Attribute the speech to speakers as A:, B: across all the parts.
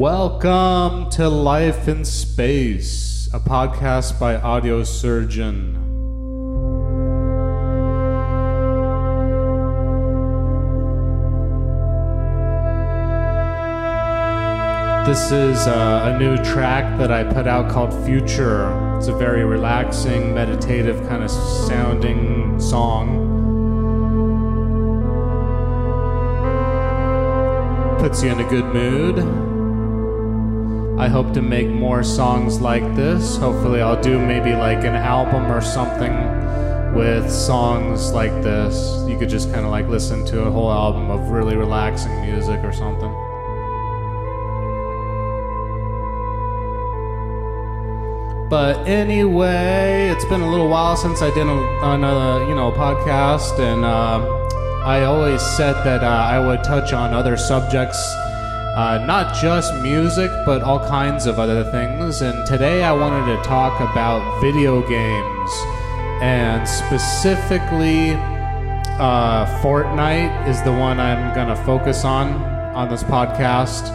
A: Welcome to Life in Space, a podcast by Audio Surgeon. This is uh, a new track that I put out called Future. It's a very relaxing, meditative kind of sounding song. Puts you in a good mood. I hope to make more songs like this. Hopefully, I'll do maybe like an album or something with songs like this. You could just kind of like listen to a whole album of really relaxing music or something. But anyway, it's been a little while since I did a, another, you know, podcast, and uh, I always said that uh, I would touch on other subjects, uh, not just music, but all kinds of other things. And today I wanted to talk about video games, and specifically, uh, Fortnite is the one I'm gonna focus on on this podcast.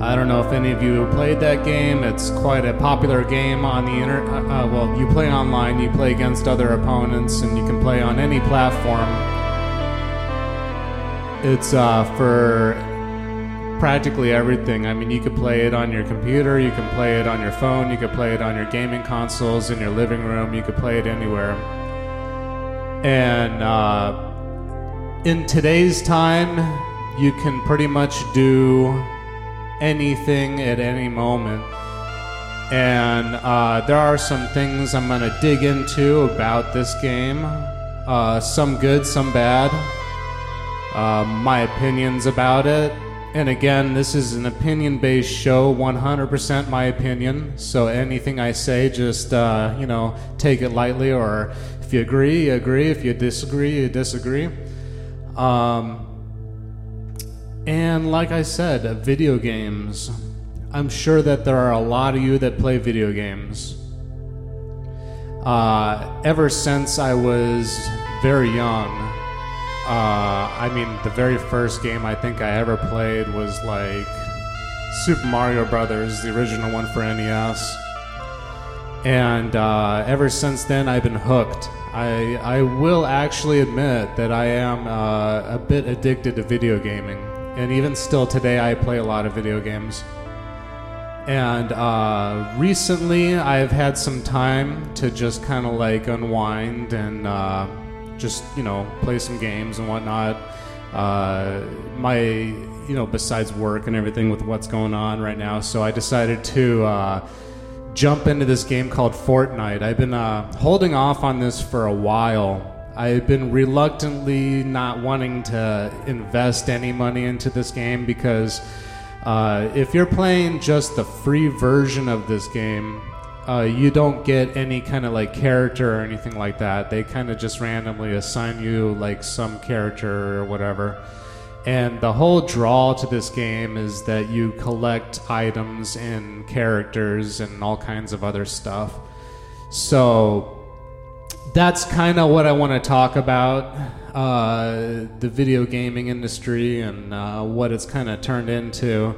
A: I don't know if any of you played that game. It's quite a popular game on the internet. Uh, well, you play online, you play against other opponents, and you can play on any platform. It's uh, for practically everything. I mean, you could play it on your computer, you can play it on your phone, you could play it on your gaming consoles in your living room, you could play it anywhere. And uh, in today's time, you can pretty much do anything at any moment. And uh, there are some things I'm going to dig into about this game. Uh, some good, some bad. Uh, my opinions about it. And again, this is an opinion based show, 100% my opinion. So anything I say, just, uh, you know, take it lightly, or if you agree, you agree. If you disagree, you disagree. Um, and like I said, video games. I'm sure that there are a lot of you that play video games. Uh, ever since I was very young, uh, I mean, the very first game I think I ever played was like Super Mario Brothers, the original one for NES. And uh, ever since then, I've been hooked. I, I will actually admit that I am uh, a bit addicted to video gaming and even still today, I play a lot of video games. And uh, recently, I've had some time to just kind of like unwind and uh, just you know play some games and whatnot. Uh, my you know besides work and everything with what's going on right now, so I decided to uh, jump into this game called Fortnite. I've been uh, holding off on this for a while I've been reluctantly not wanting to invest any money into this game because uh, if you're playing just the free version of this game, uh, you don't get any kind of like character or anything like that. They kind of just randomly assign you like some character or whatever. And the whole draw to this game is that you collect items and characters and all kinds of other stuff. So that's kind of what I want to talk about uh, the video gaming industry and uh, what it's kind of turned into.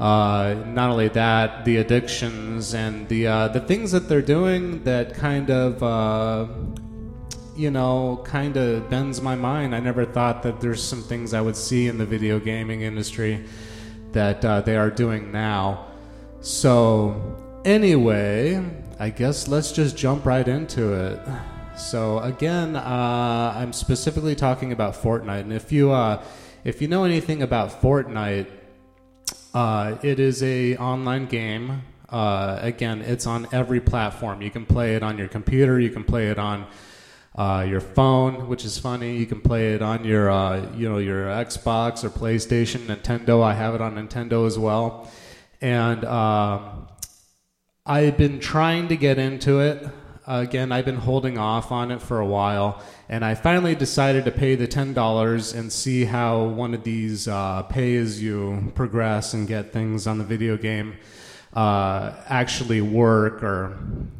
A: Uh, not only that, the addictions and the uh, the things that they're doing that kind of uh, you know kind of bends my mind. I never thought that there's some things I would see in the video gaming industry that uh, they are doing now. So anyway, I guess let's just jump right into it. So again, uh, I'm specifically talking about Fortnite, and if you uh, if you know anything about Fortnite, uh, it is a online game. Uh, again, it's on every platform. You can play it on your computer. You can play it on uh, your phone, which is funny. You can play it on your uh, you know your Xbox or PlayStation, Nintendo. I have it on Nintendo as well, and um, I've been trying to get into it. Again, I've been holding off on it for a while, and I finally decided to pay the ten dollars and see how one of these uh, pay as you progress and get things on the video game uh, actually work, or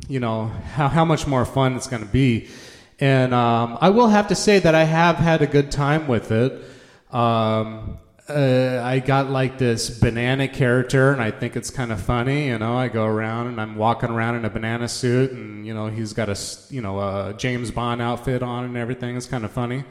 A: you know how how much more fun it's going to be. And um, I will have to say that I have had a good time with it. Um, uh, I got like this banana character, and I think it's kind of funny. You know, I go around and I'm walking around in a banana suit, and you know, he's got a you know a James Bond outfit on and everything. It's kind of funny,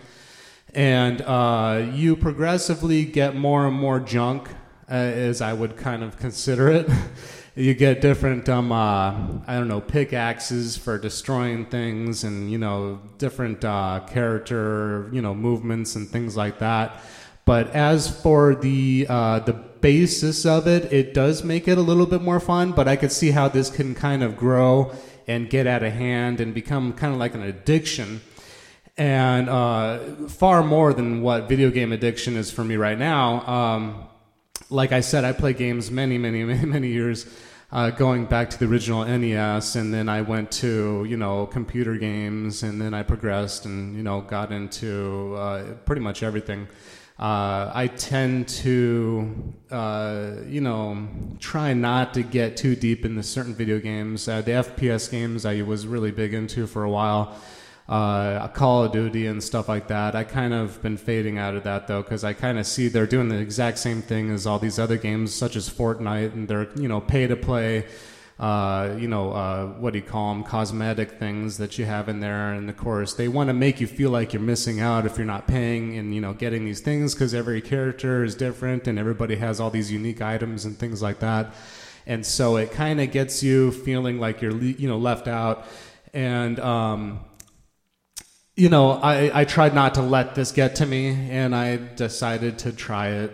A: and uh, you progressively get more and more junk, uh, as I would kind of consider it. you get different um, uh, I don't know pickaxes for destroying things, and you know different uh, character you know movements and things like that but as for the uh, the basis of it, it does make it a little bit more fun. But I could see how this can kind of grow and get out of hand and become kind of like an addiction, and uh, far more than what video game addiction is for me right now. Um, like I said, I play games many, many, many, many years. Uh, going back to the original NES, and then I went to you know computer games, and then I progressed and you know got into uh, pretty much everything. Uh, I tend to, uh, you know, try not to get too deep into certain video games. Uh, the FPS games I was really big into for a while, uh, Call of Duty and stuff like that. I kind of been fading out of that though, because I kind of see they're doing the exact same thing as all these other games, such as Fortnite, and they're you know pay to play uh, you know, uh, what do you call them, cosmetic things that you have in there. And of course, they want to make you feel like you're missing out if you're not paying and, you know, getting these things because every character is different and everybody has all these unique items and things like that. And so it kind of gets you feeling like you're, you know, left out. And, um, you know, I, I tried not to let this get to me, and I decided to try it.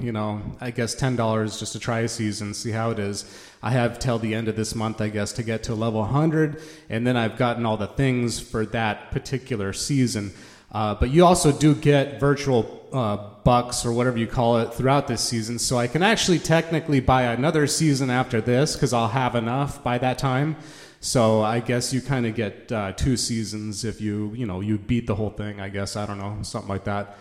A: You know, I guess ten dollars just to try a season, see how it is. I have till the end of this month, I guess, to get to level 100, and then I've gotten all the things for that particular season. Uh, but you also do get virtual uh, bucks or whatever you call it throughout this season, so I can actually technically buy another season after this because I'll have enough by that time. So I guess you kind of get uh, two seasons if you you know you beat the whole thing. I guess I don't know something like that.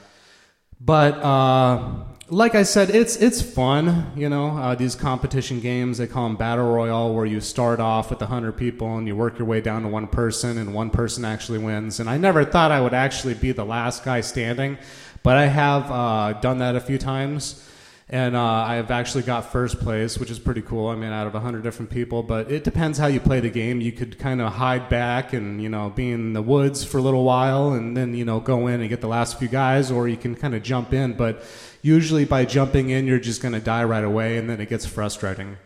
A: But uh, like I said, it's it's fun. You know uh, these competition games they call them battle royale, where you start off with hundred people and you work your way down to one person, and one person actually wins. And I never thought I would actually be the last guy standing, but I have uh, done that a few times and uh, I've actually got first place, which is pretty cool. I mean, out of hundred different people, but it depends how you play the game. You could kind of hide back and you know be in the woods for a little while, and then you know go in and get the last few guys, or you can kind of jump in. But usually by jumping in, you're just going to die right away, and then it gets frustrating.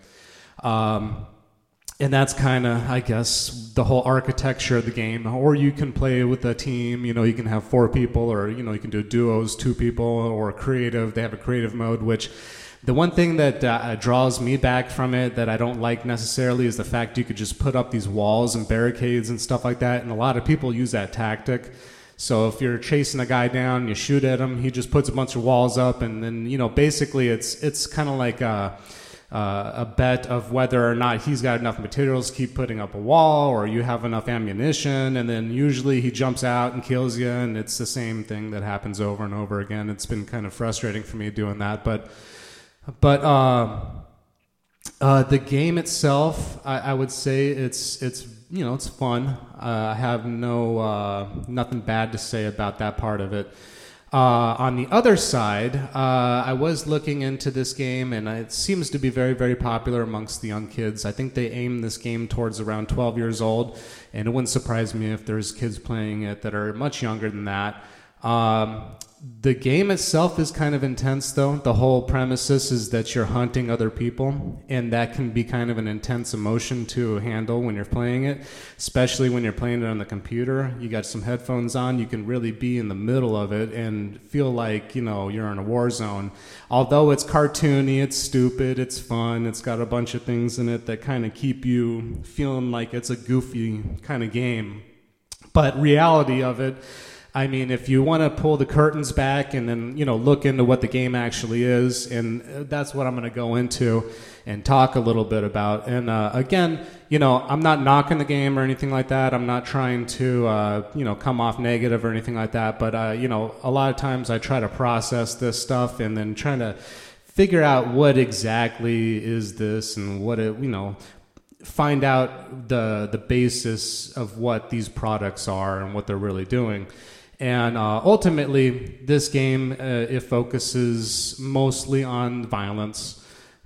A: Um, and that's kind of i guess the whole architecture of the game. Or you can play with a team you know you can have four people or you know you can do duos two people or creative. They have a creative mode which the one thing that uh, draws me back from it that i don't like necessarily is the fact you could just put up these walls and barricades and stuff like that and a lot of people use that tactic. So if you're chasing a guy down you shoot at him he just puts a bunch of walls up and then you know basically it's it's kind of like uh, uh, a bet of whether or not he's got enough materials to keep putting up a wall or you have enough ammunition. And then usually he jumps out and kills you and it's the same thing that happens over and over again. It's been kind of frustrating for me doing that. But but uh, uh, the game itself I, I, would say it's it's you know it's fun. Uh, i have no uh, nothing bad to say about that part of it uh, on the other side, uh, I was looking into this game, and it seems to be very, very popular amongst the young kids. I think they aim this game towards around 12 years old, and it wouldn't surprise me if there's kids playing it that are much younger than that. Um, the game itself is kind of intense, though. The whole premises is that you're hunting other people, and that can be kind of an intense emotion to handle when you're playing it, especially when you're playing it on the computer. You got some headphones on, you can really be in the middle of it and feel like, you know, you're in a war zone. Although it's cartoony, it's stupid, it's fun, it's got a bunch of things in it that kind of keep you feeling like it's a goofy kind of game. But reality of it, I mean, if you want to pull the curtains back and then, you know, look into what the game actually is, and uh, that's what I'm going to go into and talk a little bit about. And uh, again, you know, I'm not knocking the game or anything like that. I'm not trying to, uh, you know, come off negative or anything like that. But, uh, you know, a lot of times I try to process this stuff and then trying to figure out what exactly is this and what it, you know, find out the the basis of what these products are and what they're really doing. And uh, ultimately, this game uh, it focuses mostly on violence.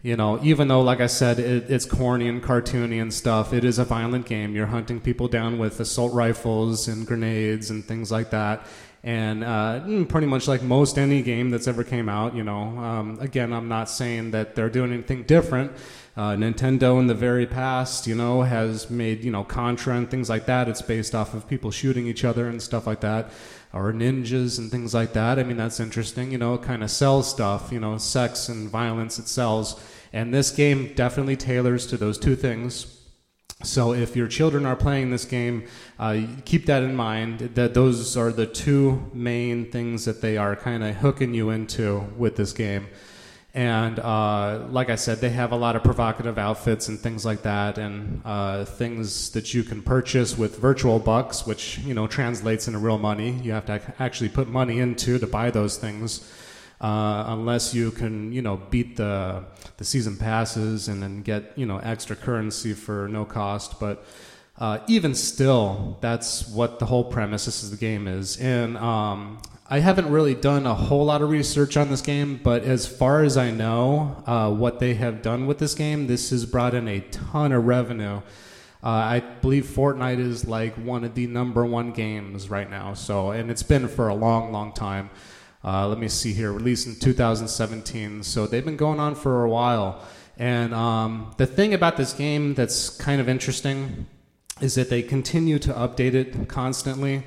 A: You know, even though, like I said, it, it's corny and cartoony and stuff, it is a violent game. You're hunting people down with assault rifles and grenades and things like that. And uh, mm, pretty much like most any game that's ever came out, you know. Um, again, I'm not saying that they're doing anything different. Uh, Nintendo in the very past, you know, has made, you know, Contra and things like that. It's based off of people shooting each other and stuff like that or ninjas and things like that. I mean, that's interesting. You know, it kind of sells stuff, you know, sex and violence, it sells. And this game definitely tailors to those two things. So if your children are playing this game, uh, keep that in mind that those are the two main things that they are kind of hooking you into with this game. And uh, like I said, they have a lot of provocative outfits and things like that, and uh, things that you can purchase with virtual bucks, which you know translates into real money. You have to actually put money into to buy those things, uh, unless you can you know beat the the season passes and then get you know extra currency for no cost. But uh, even still, that's what the whole premise of the game is. And um, I haven't really done a whole lot of research on this game, but as far as I know, uh, what they have done with this game, this has brought in a ton of revenue. Uh, I believe Fortnite is like one of the number one games right now. So, and it's been for a long, long time. Uh, let me see here, released in 2017. So they've been going on for a while. And um, the thing about this game that's kind of interesting is that they continue to update it constantly.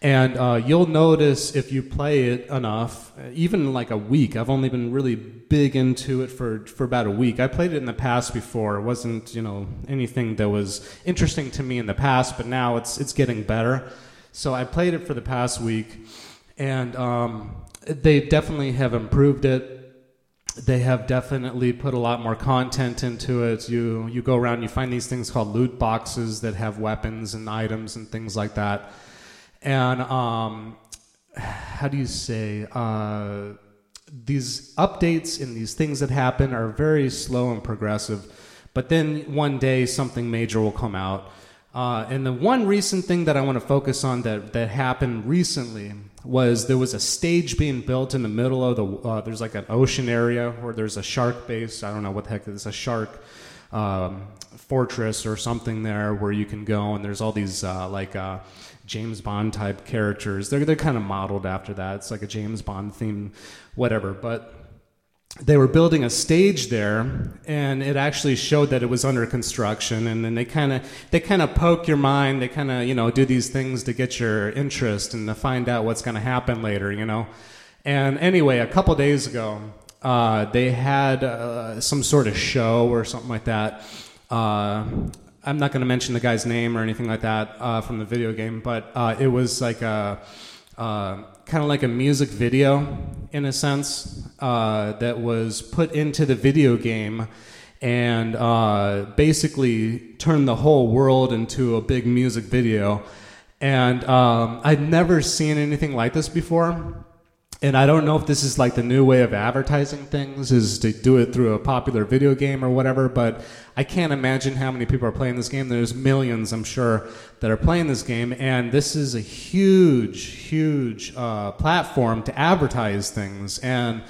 A: And uh, you'll notice if you play it enough, even like a week. I've only been really big into it for, for about a week. I played it in the past before. It wasn't, you know, anything that was interesting to me in the past, but now it's it's getting better. So I played it for the past week, and um, they definitely have improved it. They have definitely put a lot more content into it. You you go around, you find these things called loot boxes that have weapons and items and things like that and um, how do you say uh, these updates and these things that happen are very slow and progressive but then one day something major will come out uh, and the one recent thing that i want to focus on that, that happened recently was there was a stage being built in the middle of the uh, there's like an ocean area where there's a shark base i don't know what the heck it is a shark um, fortress or something there where you can go and there's all these uh, like uh, James Bond type characters. They're they're kind of modeled after that. It's like a James Bond theme, whatever. But they were building a stage there, and it actually showed that it was under construction. And then they kind of they kind of poke your mind. They kind of you know do these things to get your interest and to find out what's going to happen later. You know. And anyway, a couple days ago, uh, they had uh, some sort of show or something like that. Uh, I'm not going to mention the guy's name or anything like that uh, from the video game, but uh, it was like a uh, kind of like a music video in a sense uh, that was put into the video game and uh, basically turned the whole world into a big music video. And um, I'd never seen anything like this before and I don't know if this is like the new way of advertising things is to do it through a popular video game or whatever, but I can't imagine how many people are playing this game. There's millions, I'm sure, that are playing this game, and this is a huge, huge uh, platform to advertise things. And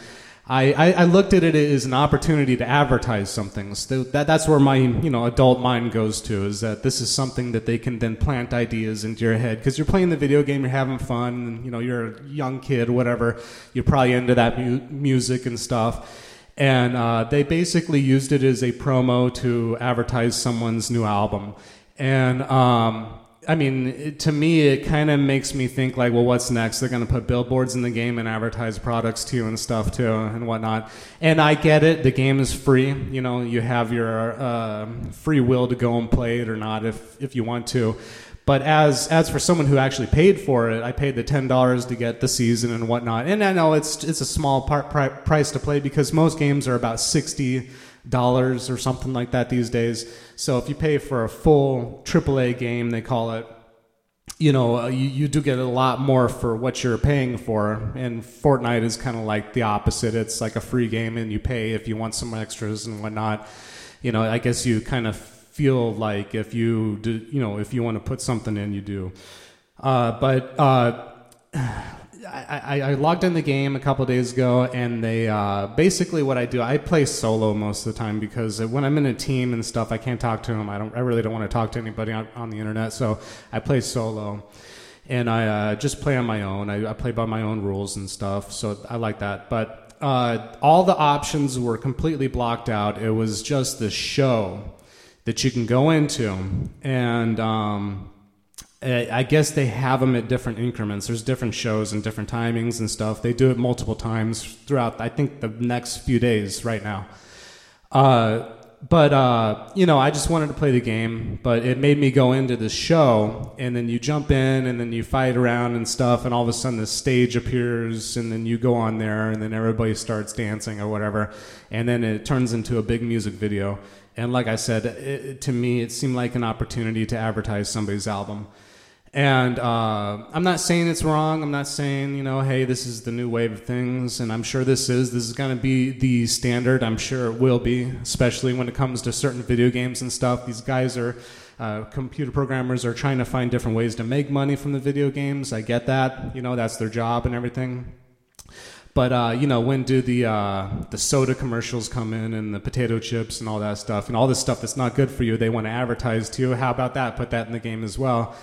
A: I, I, I, looked at it as an opportunity to advertise something. So that, that's where my you know adult mind goes to is that this is something that they can then plant ideas into your head because you're playing the video game, you're having fun, you know you're a young kid, whatever. You're probably into that mu- music and stuff. And uh, they basically used it as a promo to advertise someone's new album. And um, I mean, to me, it kind of makes me think like, well, what's next? They're going to put billboards in the game and advertise products to you and stuff too and whatnot. And I get it. The game is free. You know, you have your uh, free will to go and play it or not if if you want to. But as as for someone who actually paid for it, I paid the ten dollars to get the season and whatnot. And I know it's it's a small part, pri- price to play because most games are about sixty dollars or something like that these days. So if you pay for a full AAA game, they call it, you know, uh, you, you do get a lot more for what you're paying for. And Fortnite is kind of like the opposite. It's like a free game, and you pay if you want some extras and whatnot. You know, I guess you kind of feel like if you do, you know, if you want to put something in, you do. Uh, but uh, I, I, logged in the game a couple days ago, and they uh, basically what I do. I play solo most of the time because when I'm in a team and stuff, I can't talk to them. I don't. I really don't want to talk to anybody on, on the internet, so I play solo, and I uh, just play on my own. I, I, play by my own rules and stuff, so I like that. But uh, all the options were completely blocked out. It was just the show that you can go into, and um, I guess they have them at different increments. There's different shows and different timings and stuff. They do it multiple times throughout, I think, the next few days right now. Uh, but, uh, you know, I just wanted to play the game, but it made me go into the show, and then you jump in, and then you fight around and stuff, and all of a sudden the stage appears, and then you go on there, and then everybody starts dancing or whatever, and then it turns into a big music video. And like I said, it, to me, it seemed like an opportunity to advertise somebody's album. And uh, I'm not saying it's wrong. I'm not saying, you know, hey, this is the new wave of things. And I'm sure this is. This is going to be the standard. I'm sure it will be, especially when it comes to certain video games and stuff. These guys are, uh, computer programmers are trying to find different ways to make money from the video games. I get that. You know, that's their job and everything. But uh, you know, when do the uh, the soda commercials come in and the potato chips and all that stuff and all this stuff that's not good for you? They want to advertise to you. How about that? Put that in the game as well.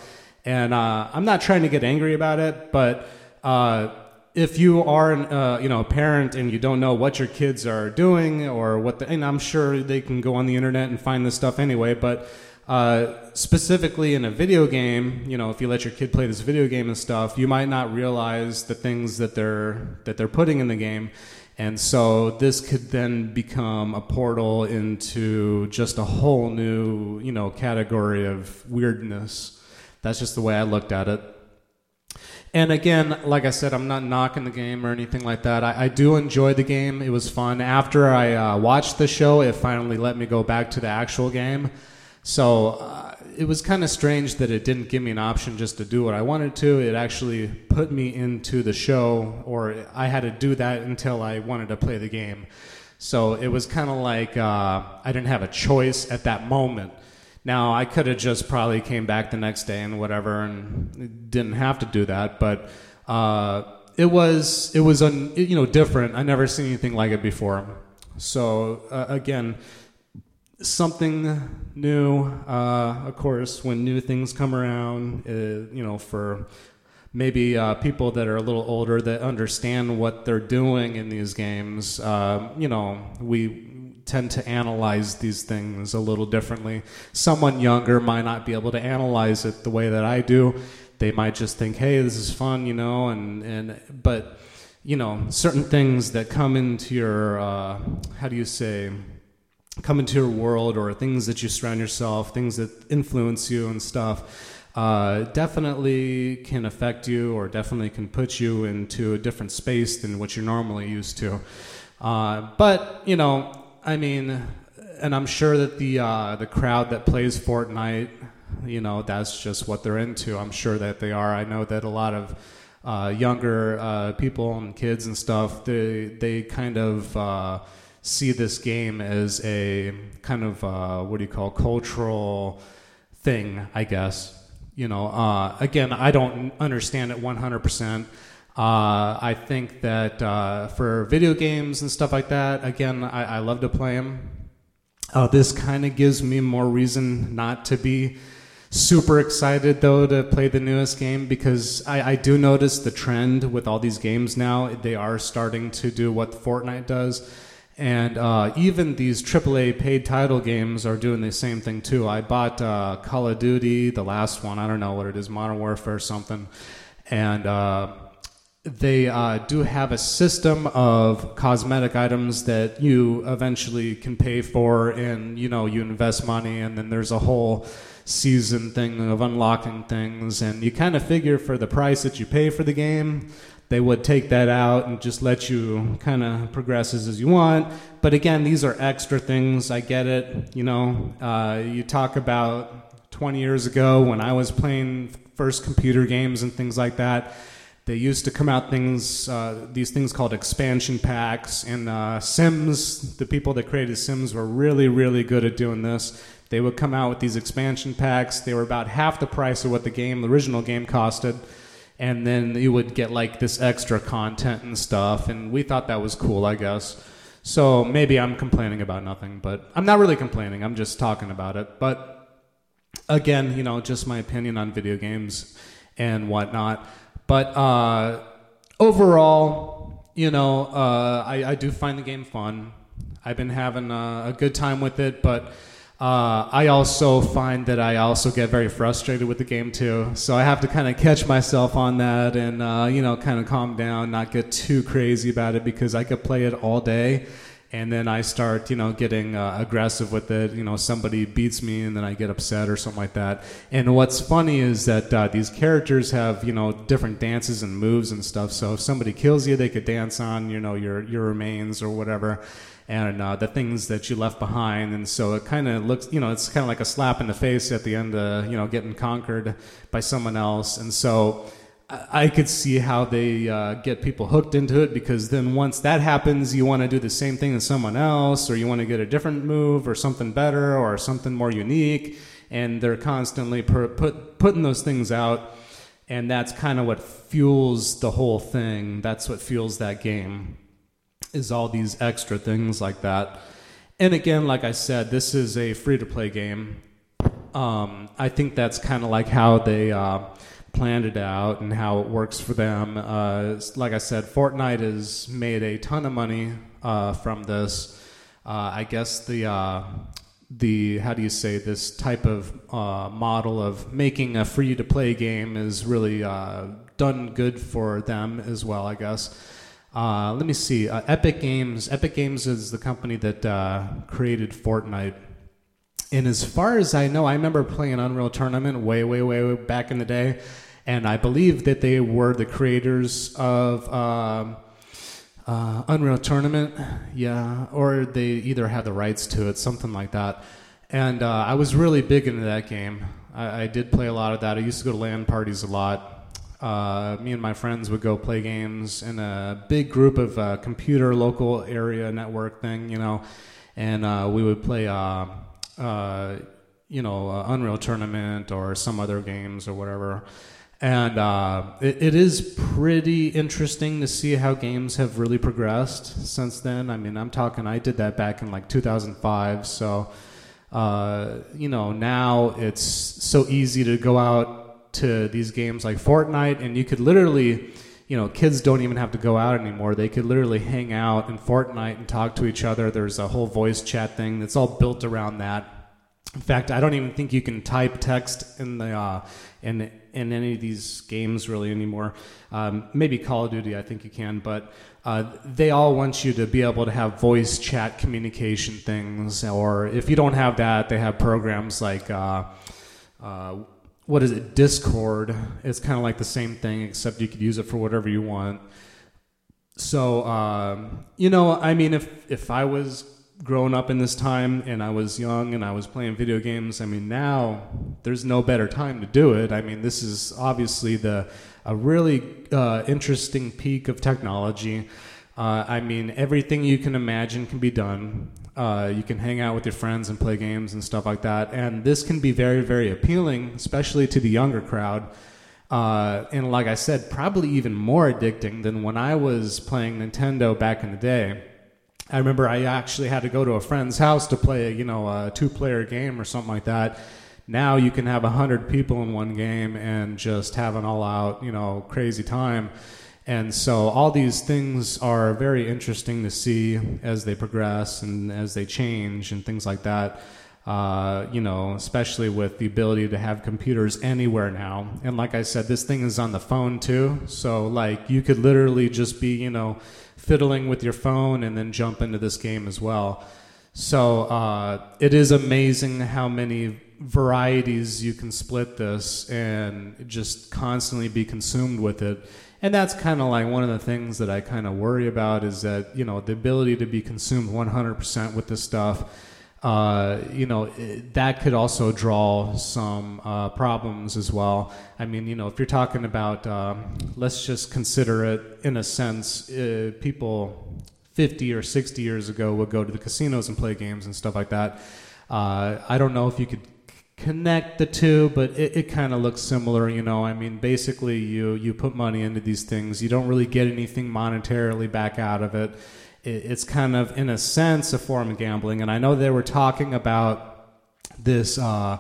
A: And uh, I'm not trying to get angry about it, but uh, if you are an, uh, you know a parent and you don't know what your kids are doing or what the, and I'm sure they can go on the internet and find this stuff anyway, but uh, specifically in a video game, you know, if you let your kid play this video game and stuff, you might not realize the things that they're that they're putting in the game. And so this could then become a portal into just a whole new, you know, category of weirdness. That's just the way I looked at it. And again, like I said, I'm not knocking the game or anything like that. I, I do enjoy the game. It was fun. After I uh, watched the show, it finally let me go back to the actual game. So uh, it was kind of strange that it didn't give me an option just to do what I wanted to. It actually put me into the show, or I had to do that until I wanted to play the game. So it was kind of like uh, I didn't have a choice at that moment. Now I could have just probably came back the next day and whatever, and didn't have to do that. But uh, it was it was un, you know different. I never seen anything like it before. So uh, again, something new. Uh, of course, when new things come around, uh, you know, for maybe uh, people that are a little older that understand what they're doing in these games. Uh, you know, we tend to analyze these things a little differently. Someone younger might not be able to analyze it the way that I do. They might just think, "Hey, this is fun," you know, and and but you know, certain things that come into your uh, how do you say come into your world or things that you surround yourself, things that influence you and stuff. Uh, definitely can affect you or definitely can put you into a different space than what you're normally used to. Uh, but, you know, I mean, and I'm sure that the uh, the crowd that plays Fortnite, you know, that's just what they're into. I'm sure that they are. I know that a lot of uh, younger uh, people and kids and stuff, they they kind of uh, see this game as a kind of uh, what do you call cultural thing, I guess. You know, uh, again, I don't understand it 100 percent. Uh, I think that uh, for video games and stuff like that, again, I, I love to play them. Uh, this kind of gives me more reason not to be super excited though to play the newest game because I, I do notice the trend with all these games now. They are starting to do what Fortnite does. And uh, even these AAA paid title games are doing the same thing too. I bought uh, Call of Duty, the last one, I don't know what it is, Modern Warfare or something. And uh, they uh, do have a system of cosmetic items that you eventually can pay for and you know you invest money and then there's a whole season thing of unlocking things and you kind of figure for the price that you pay for the game they would take that out and just let you kind of progress as you want. But again these are extra things i get it you know uh, you talk about 20 years ago when i was playing first computer games and things like that they used to come out things, uh, these things called expansion packs, and uh, Sims. The people that created Sims were really, really good at doing this. They would come out with these expansion packs. They were about half the price of what the game, the original game, costed, and then you would get like this extra content and stuff, and we thought that was cool, I guess. So maybe I'm complaining about nothing, but I'm not really complaining. I'm just talking about it. But again, you know, just my opinion on video games and whatnot. But uh, overall, you know, uh, I, I do find the game fun. I've been having a, a good time with it, but uh, I also find that I also get very frustrated with the game too. So I have to kind of catch myself on that and, uh, you know, kind of calm down, not get too crazy about it because I could play it all day and then I start, you know, getting uh, aggressive with it. You know, somebody beats me, and then I get upset or something like that. And what's funny is that uh, these characters have, you know, different dances and moves and stuff. So if somebody kills you, they could dance on, you know, your your remains or whatever, and uh, the things that you left behind. And so it kind of looks, you know, it's kind of like a slap in the face at the end of, you know, getting conquered by someone else. And so I could see how they uh, get people hooked into it because then once that happens, you want to do the same thing as someone else, or you want to get a different move, or something better, or something more unique, and they're constantly per- put, putting those things out, and that's kind of what fuels the whole thing. That's what fuels that game, is all these extra things like that. And again, like I said, this is a free to play game. Um, I think that's kind of like how they. Uh, planned it out and how it works for them. Uh, like I said, Fortnite has made a ton of money uh, from this. Uh, I guess the uh, the how do you say this type of uh, model of making a free to play game is really uh, done good for them as well. I guess. let me see. Epic Games. Epic Games is the company that created Fortnite. And as far as I know, I remember playing Unreal Tournament way, way, way, back in the day and I believe that they were the creators of um, uh, Unreal Tournament, yeah, or they either had the rights to it, something like that. And uh, I was really big into that game. I, I, did play a lot of that. I used to go to LAN parties a lot. Uh, me and my friends would go play games in a big group of uh, computer local area network thing, you know, and uh, we would play uh, you know, uh, Unreal Tournament or some other games or whatever. And uh, it, it is pretty interesting to see how games have really progressed since then. I mean, I'm talking, I did that back in like 2005. So, uh, you know, now it's so easy to go out to these games like Fortnite, and you could literally, you know, kids don't even have to go out anymore. They could literally hang out in Fortnite and talk to each other. There's a whole voice chat thing that's all built around that. In fact, I don't even think you can type text in the uh, in in any of these games really anymore. Um, maybe Call of Duty, I think you can, but uh, they all want you to be able to have voice chat communication things, or if you don't have that, they have programs like uh, uh, what is it, Discord. It's kind of like the same thing, except you could use it for whatever you want. So um, you know, I mean, if if I was growing up in this time and I was young and I was playing video games, I mean, now there's no better time to do it. I mean, this is obviously the a really uh, interesting peak of technology. Uh, I mean, everything you can imagine can be done. Uh, you can hang out with your friends and play games and stuff like that. And this can be very, very appealing, especially to the younger crowd. Uh, and like I said, probably even more addicting than when I was playing Nintendo back in the day. I remember I actually had to go to a friend's house to play, you know, a two-player game or something like that. Now you can have a hundred people in one game and just have an all-out, you know, crazy time. And so all these things are very interesting to see as they progress and as they change and things like that. Uh, you know, especially with the ability to have computers anywhere now. And like I said, this thing is on the phone too. So like you could literally just be, you know, fiddling with your phone and then jump into this game as well. So uh, it is amazing how many varieties you can split this and just constantly be consumed with it. And that's kind of like one of the things that I kind of worry about is that, you know, the ability to be consumed 100% with this stuff uh, you know, that could also draw some uh, problems as well. I mean, you know, if you're talking about, um, let's just consider it in a sense, uh, people 50 or 60 years ago would go to the casinos and play games and stuff like that. Uh, I don't know if you could connect the two, but it, it kind of looks similar. You know, I mean, basically, you you put money into these things, you don't really get anything monetarily back out of it. it it's kind of, in a sense, a form of gambling. And I know they were talking about this. Uh,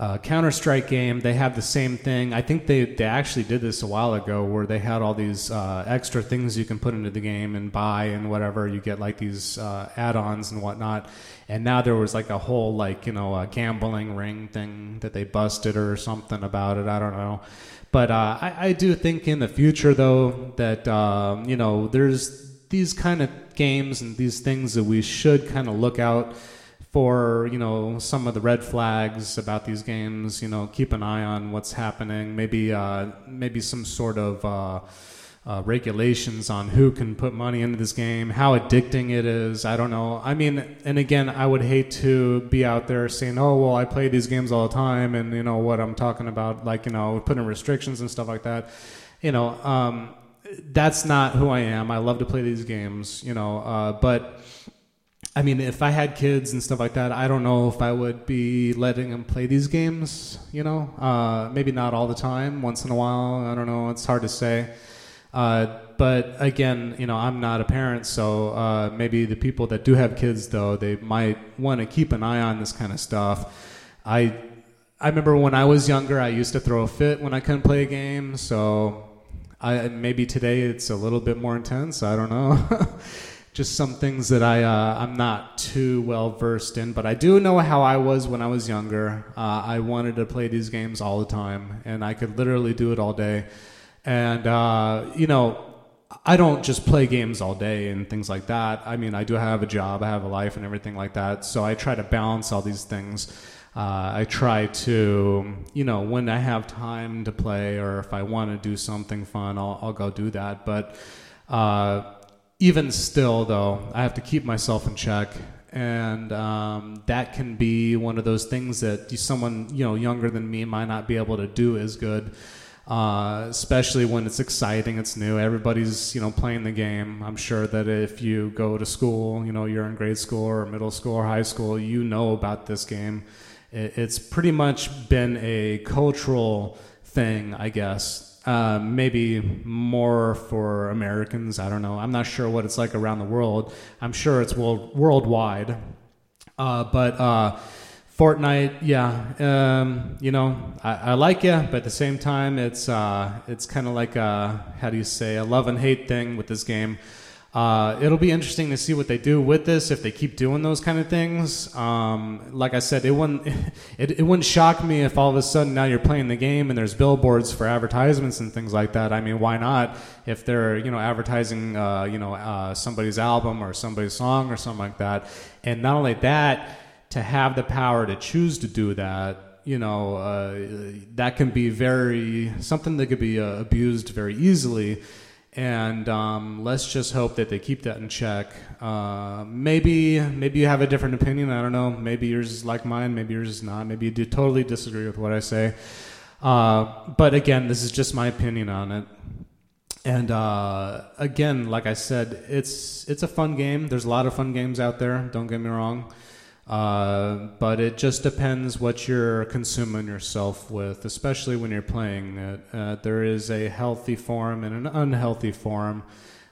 A: uh, Counter Strike game, they have the same thing. I think they, they actually did this a while ago where they had all these uh, extra things you can put into the game and buy and whatever. You get like these uh, add ons and whatnot. And now there was like a whole, like, you know, gambling ring thing that they busted or something about it. I don't know. But uh, I, I, do think in the future, though, that, um, you know, there's these kind of games and these things that we should kind of look out for you know some of the red flags about these games. You know, keep an eye on what's happening. Maybe uh, maybe some sort of uh, uh, regulations on who can put money into this game, how addicting it is. I don't know. I mean, and again, I would hate to be out there saying, "Oh, well, I play these games all the time," and you know what I'm talking about, like you know, putting restrictions and stuff like that. You know, um, that's not who I am. I love to play these games. You know, uh, but I mean, if I had kids and stuff like that, I don't know if I would be letting them play these games. You know, uh, maybe not all the time. Once in a while, I don't know. It's hard to say. Uh, but again, you know, I'm not a parent, so uh, maybe the people that do have kids, though, they might want to keep an eye on this kind of stuff. I I remember when I was younger, I used to throw a fit when I couldn't play a game. So I, maybe today it's a little bit more intense. I don't know. just some things that I uh, I'm not too well versed in, but I do know how I was when I was younger. Uh, I wanted to play these games all the time, and I could literally do it all day. And uh, you know, I don't just play games all day and things like that. I mean, I do have a job, I have a life, and everything like that. So I try to balance all these things. Uh, I try to, you know, when I have time to play or if I want to do something fun, I'll, I'll go do that. But uh, even still, though, I have to keep myself in check, and um, that can be one of those things that someone you know younger than me might not be able to do as good. Uh, especially when it's exciting, it's new. Everybody's you know playing the game. I'm sure that if you go to school, you know you're in grade school or middle school or high school, you know about this game. It's pretty much been a cultural thing, I guess, uh, maybe more for Americans. I don't know. I'm not sure what it's like around the world. I'm sure it's world, worldwide. Uh, but uh, Fortnite, yeah, um, you know, I, I, like you, but at the same time, it's uh, it's kind of like a how do you say a love and hate thing with this game. Uh, it'll be interesting to see what they do with this if they keep doing those kind of things. Um, like I said, it wouldn't it, it wouldn't shock me if all of a sudden now you're playing the game and there's billboards for advertisements and things like that. I mean, why not? If they're you know advertising uh, you know uh, somebody's album or somebody's song or something like that, and not only that, to have the power to choose to do that you know, uh, that can be very something that could be uh, abused very easily and um, let's just hope that they keep that in check. Uh, maybe maybe you have a different opinion. I don't know. Maybe yours is like mine. Maybe yours is not. Maybe you do totally disagree with what I say. Uh, but again, this is just my opinion on it. And uh, again, like I said, it's it's a fun game. There's a lot of fun games out there. Don't get me wrong. Uh, but it just depends what you're consuming yourself with, especially when you're playing it. Uh, there is a healthy form and an unhealthy form.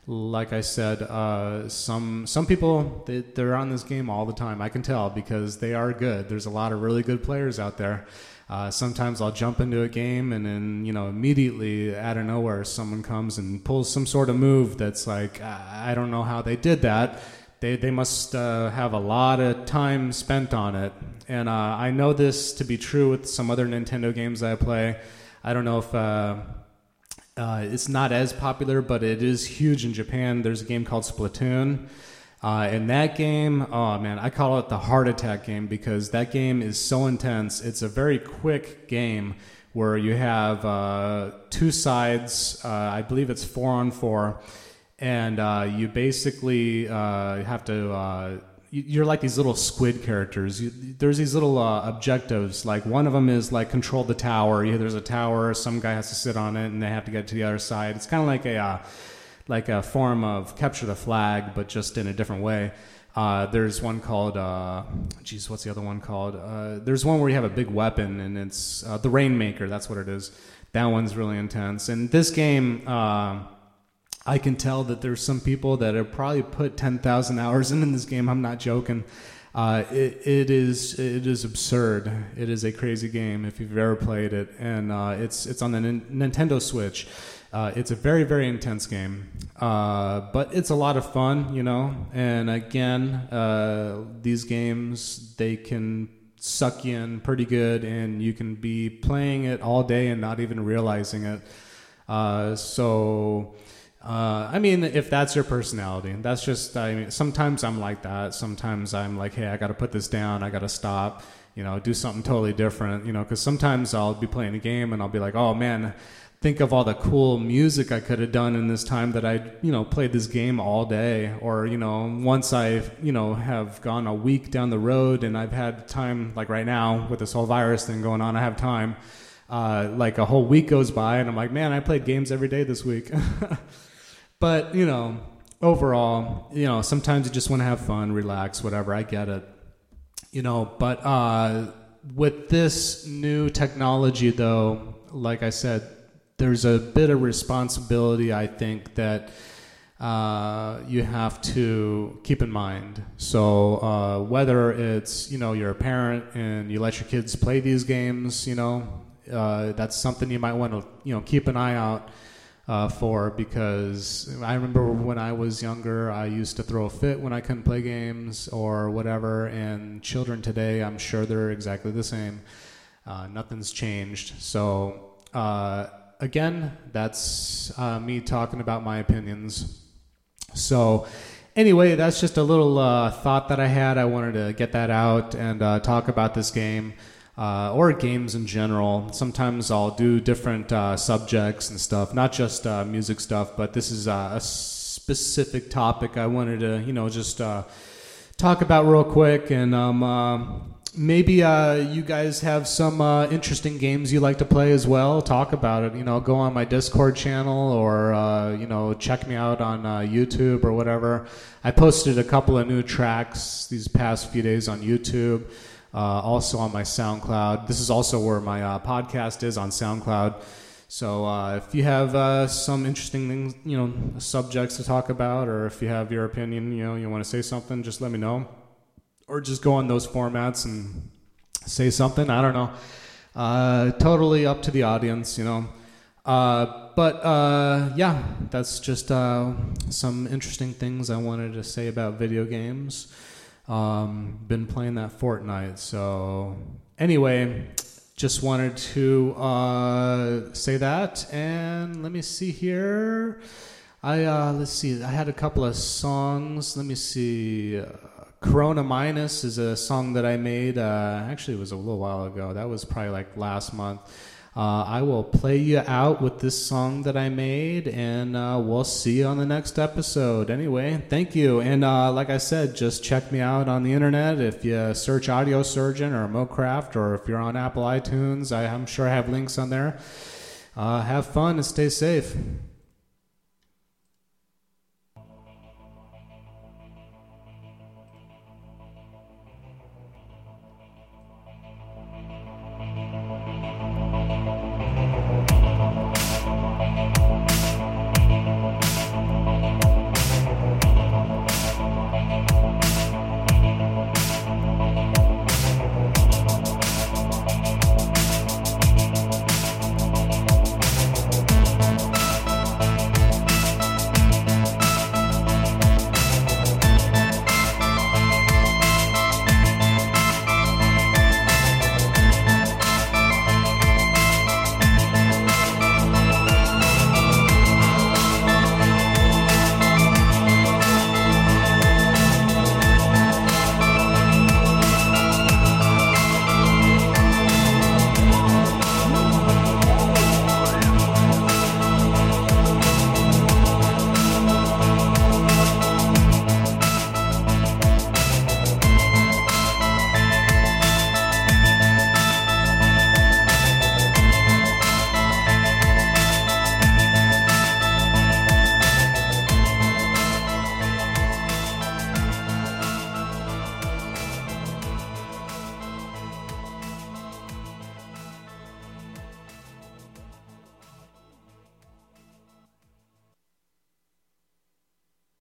A: Like I said, uh, some some people they, they're on this game all the time. I can tell because they are good. There's a lot of really good players out there. Uh, sometimes I'll jump into a game and then you know immediately out of nowhere someone comes and pulls some sort of move that's like I don't know how they did that they, they must uh, have a lot of time spent on it. And uh, I know this to be true with some other Nintendo games I play. I don't know if uh, uh it's not as popular, but it is huge in Japan. There's a game called Splatoon. Uh, and that game, oh man, I call it the heart attack game because that game is so intense. It's a very quick game where you have uh, two sides. I believe it's four on four and uh, you basically uh, have to. Uh, you're like these little squid characters. You, there's these little uh, objectives. Like one of them is like control the tower. You, there's a tower. Some guy has to sit on it, and they have to get to the other side. It's kind of like a uh, like a form of capture the flag, but just in a different way. Uh, there's one called, uh, what's the other one called? Uh, there's one where you have a big weapon, and it's uh, the Rainmaker. That's what it is. That one's really intense. And this game, I can tell that there's some people that have probably put 10,000 hours in this game. I'm not joking. Uh, it, it is it is absurd. It is a crazy game if you've ever played it, and uh, it's it's on the N- Nintendo Switch. Uh, it's a very very intense game, uh, but it's a lot of fun, you know. And again, uh, these games they can suck you in pretty good, and you can be playing it all day and not even realizing it. Uh, so uh, I mean, if that's your personality, that's just. I mean, sometimes I'm like that. Sometimes I'm like, hey, I got to put this down. I got to stop. You know, do something totally different. You know, because sometimes I'll be playing a game and I'll be like, oh man, think of all the cool music I could have done in this time that I, you know, played this game all day. Or you know, once I, you know, have gone a week down the road and I've had time, like right now with this whole virus thing going on, I have time. Uh, like a whole week goes by and I'm like, man, I played games every day this week. But, you know, overall, you know, sometimes you just want to have fun, relax, whatever. I get it. You know, but uh, with this new technology, though, like I said, there's a bit of responsibility, I think, that uh, you have to keep in mind. So uh, whether it's you know you're a parent and you let your kids play these games, you know uh, that's something you might want to you know keep an eye out uh, for because I remember when I was younger, I used to throw a fit when I couldn't play games or whatever. And children today, I'm sure they're exactly the same. Uh, nothing's changed. So, uh, again, that's uh, me talking about my opinions. So, anyway, that's just a little uh, thought that I had. I wanted to get that out and uh, talk about this game uh, or games in general. Sometimes I'll do different uh, subjects and stuff, not just uh, music stuff, but this is uh, a specific topic I wanted to, you know, just uh, talk about real quick. And um, uh, maybe you guys have some interesting games you like to play as well. Talk about it. You know, go on my Discord channel or, you know, check me out on YouTube or whatever. I posted a couple of new tracks these past few days on YouTube uh, also on my SoundCloud. This is also where my uh, podcast is on SoundCloud. So uh, if you have uh, some interesting things, you know, subjects to talk about, or if you have your opinion, you know, you want to say something, just let me know, or just go on those formats and say something. I don't know. Uh, totally up to the audience, you know. Uh, but uh, yeah, that's just uh, some interesting things I wanted to say about video games. Um, been playing that Fortnite. So anyway, just wanted to uh, say that. And let me see here. I uh, let's see. I had a couple of songs. Let me see. Uh, Corona Minus is a song that I made. Uh, actually, it was a little while ago. That was probably like last month. Uh, I will play you out with this song that I made, and uh, we'll see you on the next episode. Anyway, thank you. And uh, like I said, just check me out on the internet. If you search Audio Surgeon or Mocraft, or if you're on Apple iTunes, I, am sure I have links on there. Uh, have fun and stay safe.